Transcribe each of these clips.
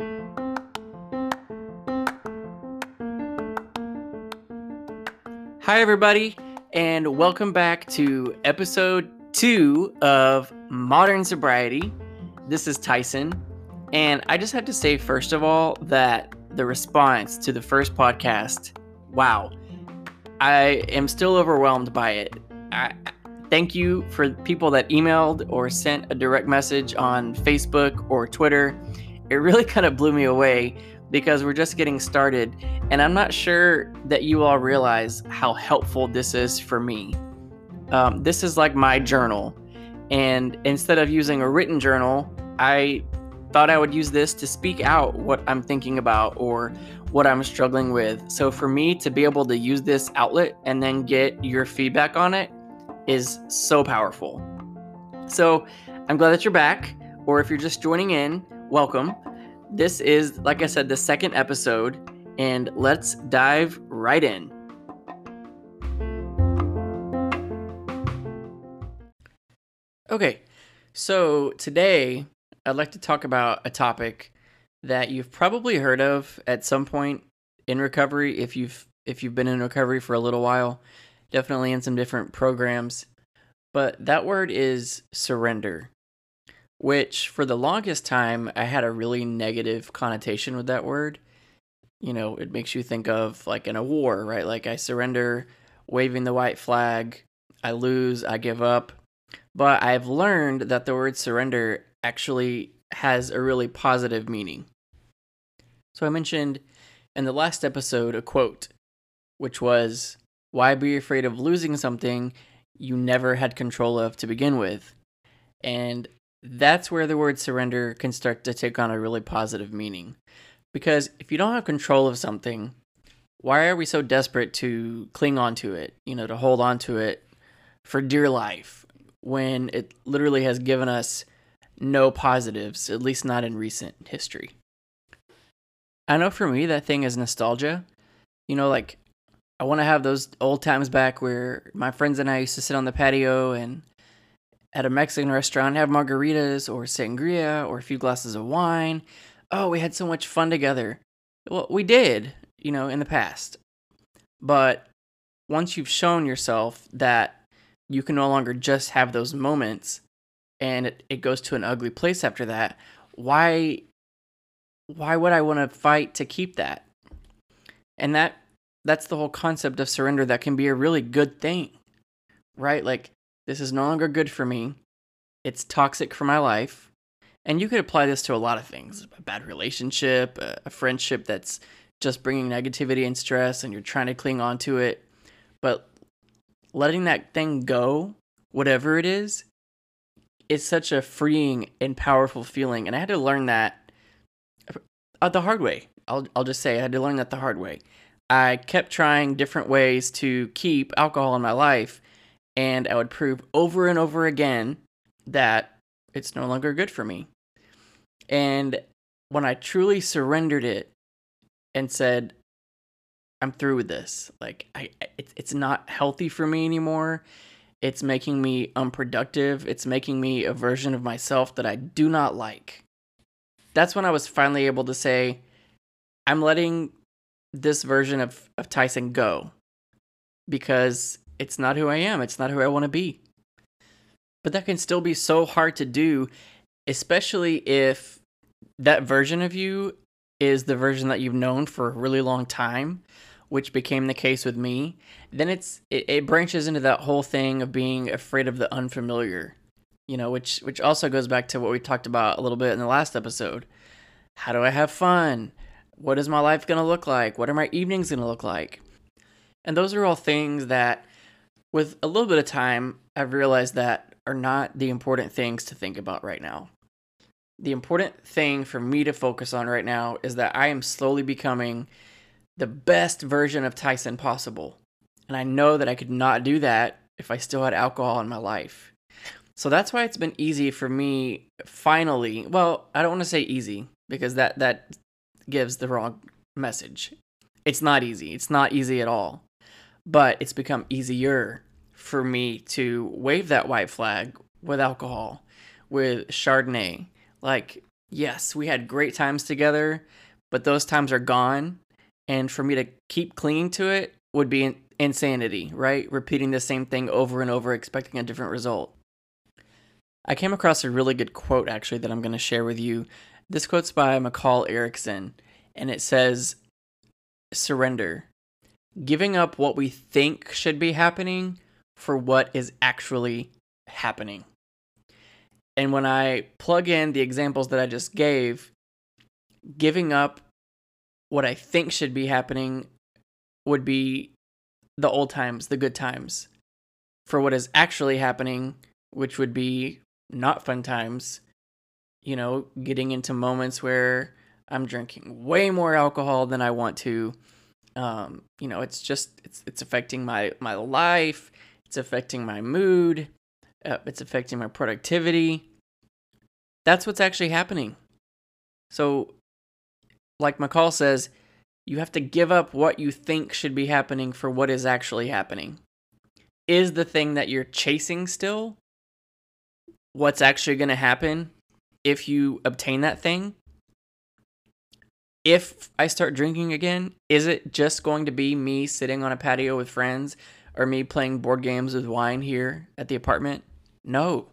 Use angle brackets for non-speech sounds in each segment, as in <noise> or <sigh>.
Hi, everybody, and welcome back to episode two of Modern Sobriety. This is Tyson, and I just have to say, first of all, that the response to the first podcast, wow, I am still overwhelmed by it. I, thank you for people that emailed or sent a direct message on Facebook or Twitter. It really kind of blew me away because we're just getting started, and I'm not sure that you all realize how helpful this is for me. Um, this is like my journal, and instead of using a written journal, I thought I would use this to speak out what I'm thinking about or what I'm struggling with. So for me to be able to use this outlet and then get your feedback on it is so powerful. So I'm glad that you're back, or if you're just joining in, welcome. This is, like I said, the second episode, and let's dive right in. Okay, so today I'd like to talk about a topic that you've probably heard of at some point in recovery if you've if you've been in recovery for a little while, definitely in some different programs. But that word is surrender which for the longest time I had a really negative connotation with that word. You know, it makes you think of like in a war, right? Like I surrender, waving the white flag, I lose, I give up. But I've learned that the word surrender actually has a really positive meaning. So I mentioned in the last episode a quote, which was, Why be afraid of losing something you never had control of to begin with? And that's where the word surrender can start to take on a really positive meaning. Because if you don't have control of something, why are we so desperate to cling on to it, you know, to hold on to it for dear life when it literally has given us no positives, at least not in recent history? I know for me, that thing is nostalgia. You know, like, I want to have those old times back where my friends and I used to sit on the patio and at a Mexican restaurant, have margaritas or sangria or a few glasses of wine. Oh, we had so much fun together. Well, we did, you know, in the past. But once you've shown yourself that you can no longer just have those moments and it, it goes to an ugly place after that, why why would I want to fight to keep that? And that that's the whole concept of surrender that can be a really good thing. Right? Like this is no longer good for me. It's toxic for my life. And you could apply this to a lot of things a bad relationship, a, friendship that's just bringing negativity and stress, and you're trying to cling on to it. But letting that thing go, whatever it is, is such a freeing and powerful feeling. And I had to learn that uh, the hard way. I'll, I'll just say I had to learn that the hard way. I kept trying different ways to keep alcohol in my life, and I would prove over and over again that it's no longer good for me. And when I truly surrendered it and said, I'm through with this, like, I, it, it's not healthy for me anymore. It's making me unproductive. It's making me a version of myself that I do not like. That's when I was finally able to say, I'm letting this version of, of Tyson go because it's not who I am. It's not who I want to be. But that can still be so hard to do, especially if that version of you is the version that you've known for a really long time, which became the case with me. Then it's it, it branches into that whole thing of being afraid of the unfamiliar, you know, which which also goes back to what we talked about a little bit in the last episode. How do I have fun? What is my life going to look like? What are my evenings going to look like? And those are all things that with a little bit of time, I've realized that are not the important things to think about right now. The important thing for me to focus on right now is that I am slowly becoming the best version of Tyson possible. And I know that I could not do that if I still had alcohol in my life. So that's why it's been easy for me finally. Well, I don't want to say easy because that that gives the wrong message. It's not easy. It's not easy at all but it's become easier for me to wave that white flag with alcohol, with Chardonnay. Like yes, we had great times together, but those times are gone. And for me to keep clinging to it would be insanity, right? Repeating the same thing over and over, expecting a different result. I came across a really good quote actually that I'm going to share with you. This quote's by McCall Erickson, and it says, Surrender. Giving up what we think should be happening for what is actually happening. And when I plug in the examples that I just gave, giving up what I think should be happening would be the old times, the good times. For what is actually happening, which would be not fun times, you know, getting into moments where I'm drinking way more alcohol than I want to. Um, you know, it's just it's it's affecting my my life, it's affecting my mood, uh, it's affecting my productivity. That's what's actually happening. So, like McCall says, you have to give up what you think should be happening for what is actually happening. Is the thing that you're chasing still what's actually going to happen if you obtain that thing? If I start drinking again, is it just going to be me sitting on a patio with friends or me playing board games with wine here at the apartment? No,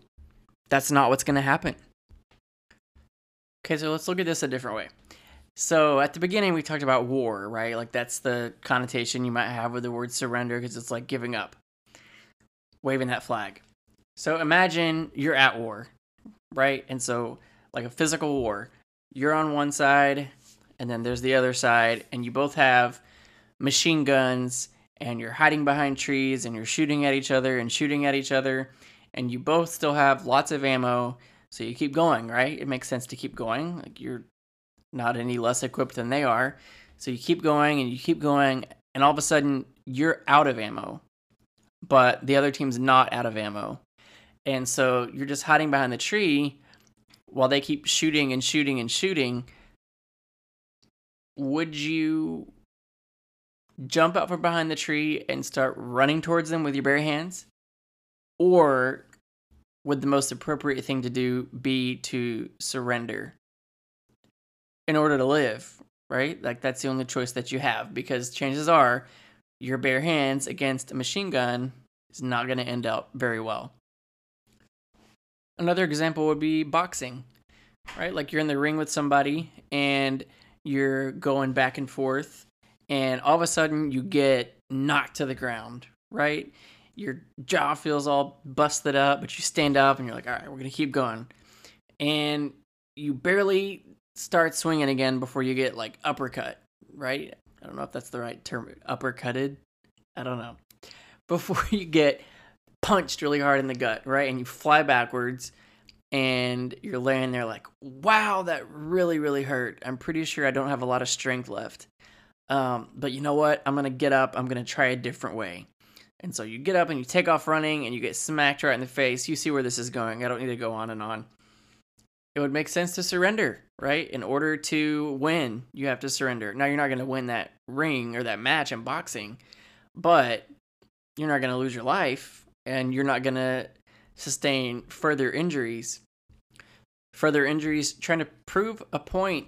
that's not what's going to happen. Okay, so let's look at this a different way. So at the beginning, we talked about war, right? Like that's the connotation you might have with the word surrender because it's like giving up, waving that flag. So imagine you're at war, right? And so, like a physical war, you're on one side, and then there's the other side, and you both have machine guns and you're hiding behind trees and you're shooting at each other and shooting at each other and you both still have lots of ammo so you keep going right? It makes sense to keep going. Like you're not any less equipped than they are. So you keep going and you keep going and all of a sudden you're out of ammo but the other team's not out of ammo. And so you're just hiding behind the tree while they keep shooting and shooting and shooting would you jump out from behind the tree and start running towards them with your bare hands? Or would the most appropriate thing to do be to surrender in order to live, right? Like that's the only choice that you have because chances are your bare hands against a machine gun is not going to end up very well. Another example would be boxing, right? Like you're in the ring with somebody and you're going back and forth and all of a sudden you get knocked to the ground, right? Your jaw feels all busted up, but you stand up and you're like, all right, we're going to keep going. And you barely start swinging again before you get like uppercut, right? I don't know if that's the right term, uppercutted. I don't know. Before <laughs> you get punched really hard in the gut, right? And you fly backwards and you're laying there like, wow, that really, really hurt. I'm pretty sure I don't have a lot of strength left. Um, but you know what? I'm gonna get up. I'm gonna try a different way. And so you get up and you take off running and you get smacked right in the face. You see where this is going. I don't need to go on and on. It would make sense to surrender, right? In order to win, you have to surrender. Now you're not gonna win that ring or that match in boxing, but you're not gonna lose your life and you're not gonna sustain further injuries. Further injuries trying to prove a point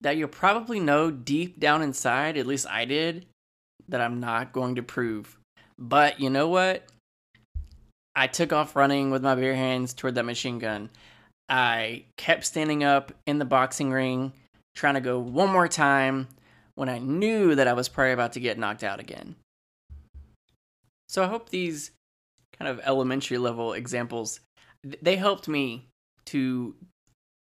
that you'll probably know deep down inside, at least I did, that I'm not going to prove. But you know what? I took off running with my bare hands toward that machine gun. I kept standing up in the boxing ring, trying to go one more time when I knew that I was probably about to get knocked out again. So I hope these kind of elementary level examples they helped me to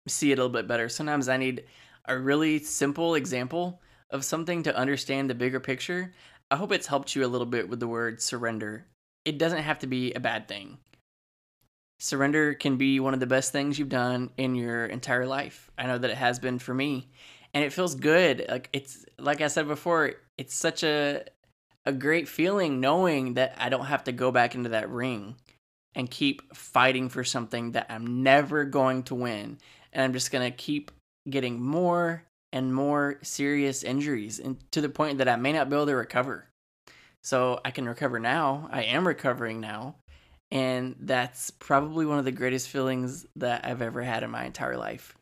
see it a little bit better. Sometimes I need a really simple example of something to understand the bigger picture. I hope it's helped you a little bit with the word surrender. It doesn't have to be a bad thing. Surrender can be one of the best things you've done in your entire life. I know that it has been for me. And it feels good. Like it's like I said before, it's such a a great feeling knowing that I don't have to go back into that ring and keep fighting for something that I'm never going to win. And I'm just going to keep getting more and more serious injuries and to the point that I may not be able to recover. So I can recover now. I am recovering now. And that's probably one of the greatest feelings that I've ever had in my entire life.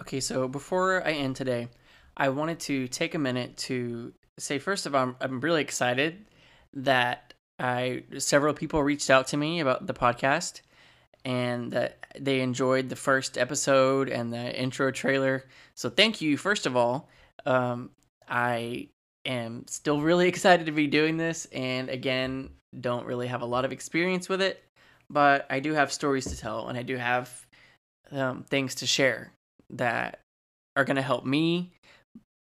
Okay, so before I end today, I wanted to take a minute to say first of all, I'm, I'm really excited that I several people reached out to me about the podcast and that they enjoyed the first episode and the intro trailer. So thank you, first of all. Um, I am still really <laughs> excited to be doing this, and again, don't really have a lot of experience with it, but I do have stories to tell, and I do have um, things to share that are going to help me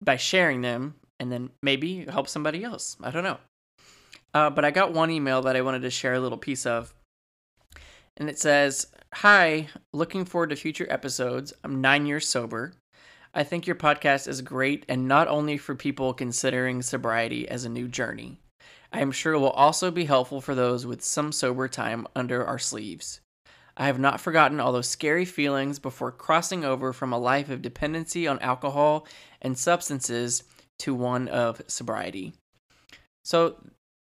by sharing them, and then maybe help somebody else. I don't know. Uh, but I got one email that I wanted to share a little piece of. And it says, Hi, looking forward to future episodes. I'm nine years sober. I think your podcast is great and not only for people considering sobriety as a new journey. I am sure it will also be helpful for those with some sober time under our sleeves. I have not forgotten all those scary feelings before crossing over from a life of dependency on alcohol and substances to one of sobriety. So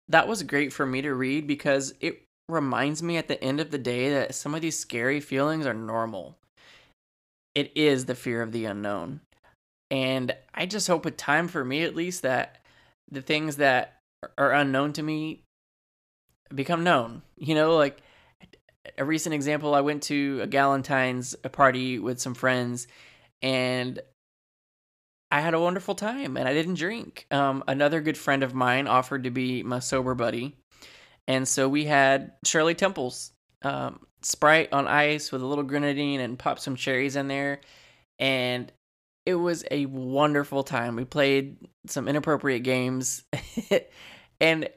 that was great for me to read because it reminds me at the end of the day that some of these scary feelings are normal. It is the fear of the unknown. And I just hope with time for me at least that the things that are unknown to me become known. You know, like a recent example, I went to a Galentine's party with some friends and I had a wonderful time and I didn't drink. Um, another good friend of mine offered to be my sober buddy and so we had Shirley Temples um, Sprite on ice with a little grenadine and popped some cherries in there. And it was a wonderful time. We played some inappropriate games. <laughs> and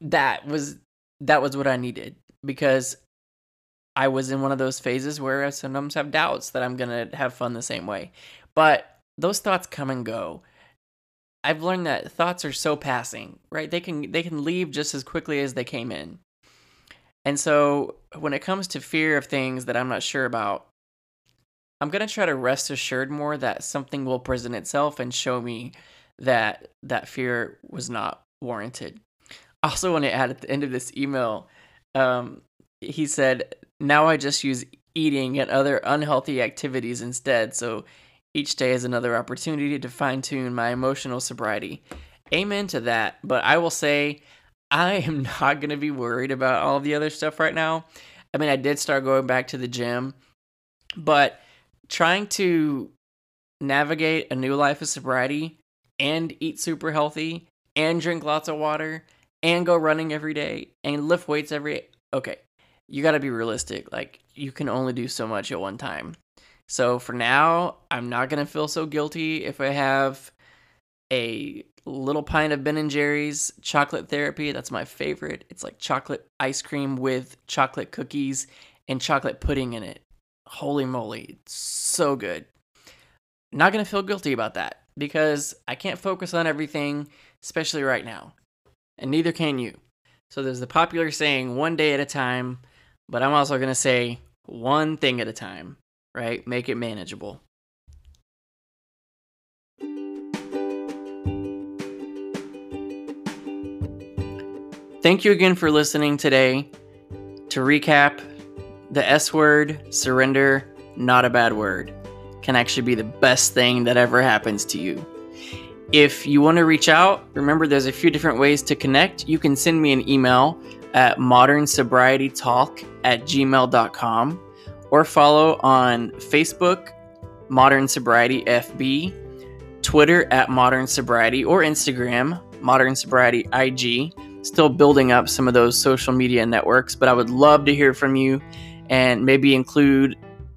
that was that was what I needed because I was in one of those phases where I sometimes have doubts that I'm going to have fun the same way. But those thoughts come and go. I've learned that thoughts are so passing, right? They can they can leave just as quickly as they came in. And so when it comes to fear of things that I'm not sure about, I'm going to try to rest assured more that something will present itself and show me that that fear was not warranted. I Also want to add at the end of this email, um, he said, "Now I just use eating and other unhealthy activities instead. So each day is another opportunity to fine tune my emotional sobriety. Amen to that. But I will say, I am <laughs> not going to be worried about all the other stuff right now. I mean, I did start going back to the gym, but trying to navigate a new life of sobriety and eat super healthy and drink lots of water and go running every day and lift weights every okay you got to be realistic like you can only do so much at one time so for now, I'm not gonna feel so guilty if I have a little pint of Ben and Jerry's chocolate therapy. That's my favorite. It's like chocolate ice cream with chocolate cookies and chocolate pudding in it. Holy moly, it's so good. Not gonna feel guilty about that because I can't focus on everything, especially right now. And neither can you. So there's the popular saying one day at a time, but I'm also gonna say one thing at a time right? Make it manageable. Thank you again for listening today. To recap, the S word, surrender, not a bad word, can actually be the best thing that ever happens to you. If you want to reach out, remember there's a few different ways to connect. You can send me an email at modernsobrietytalk at gmail.com or follow on Facebook, Modern Sobriety FB, Twitter at Modern Sobriety, or Instagram, Modern Sobriety IG. Still building up some of those social media networks, but I would love to hear from you and maybe include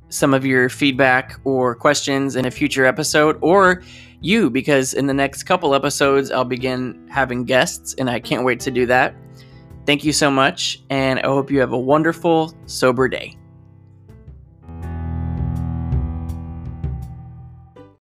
some of your feedback or questions in a future episode or you because in the next couple episodes I'll begin having guests and I can't wait to do that. Thank you so much and I hope you have a wonderful sober day.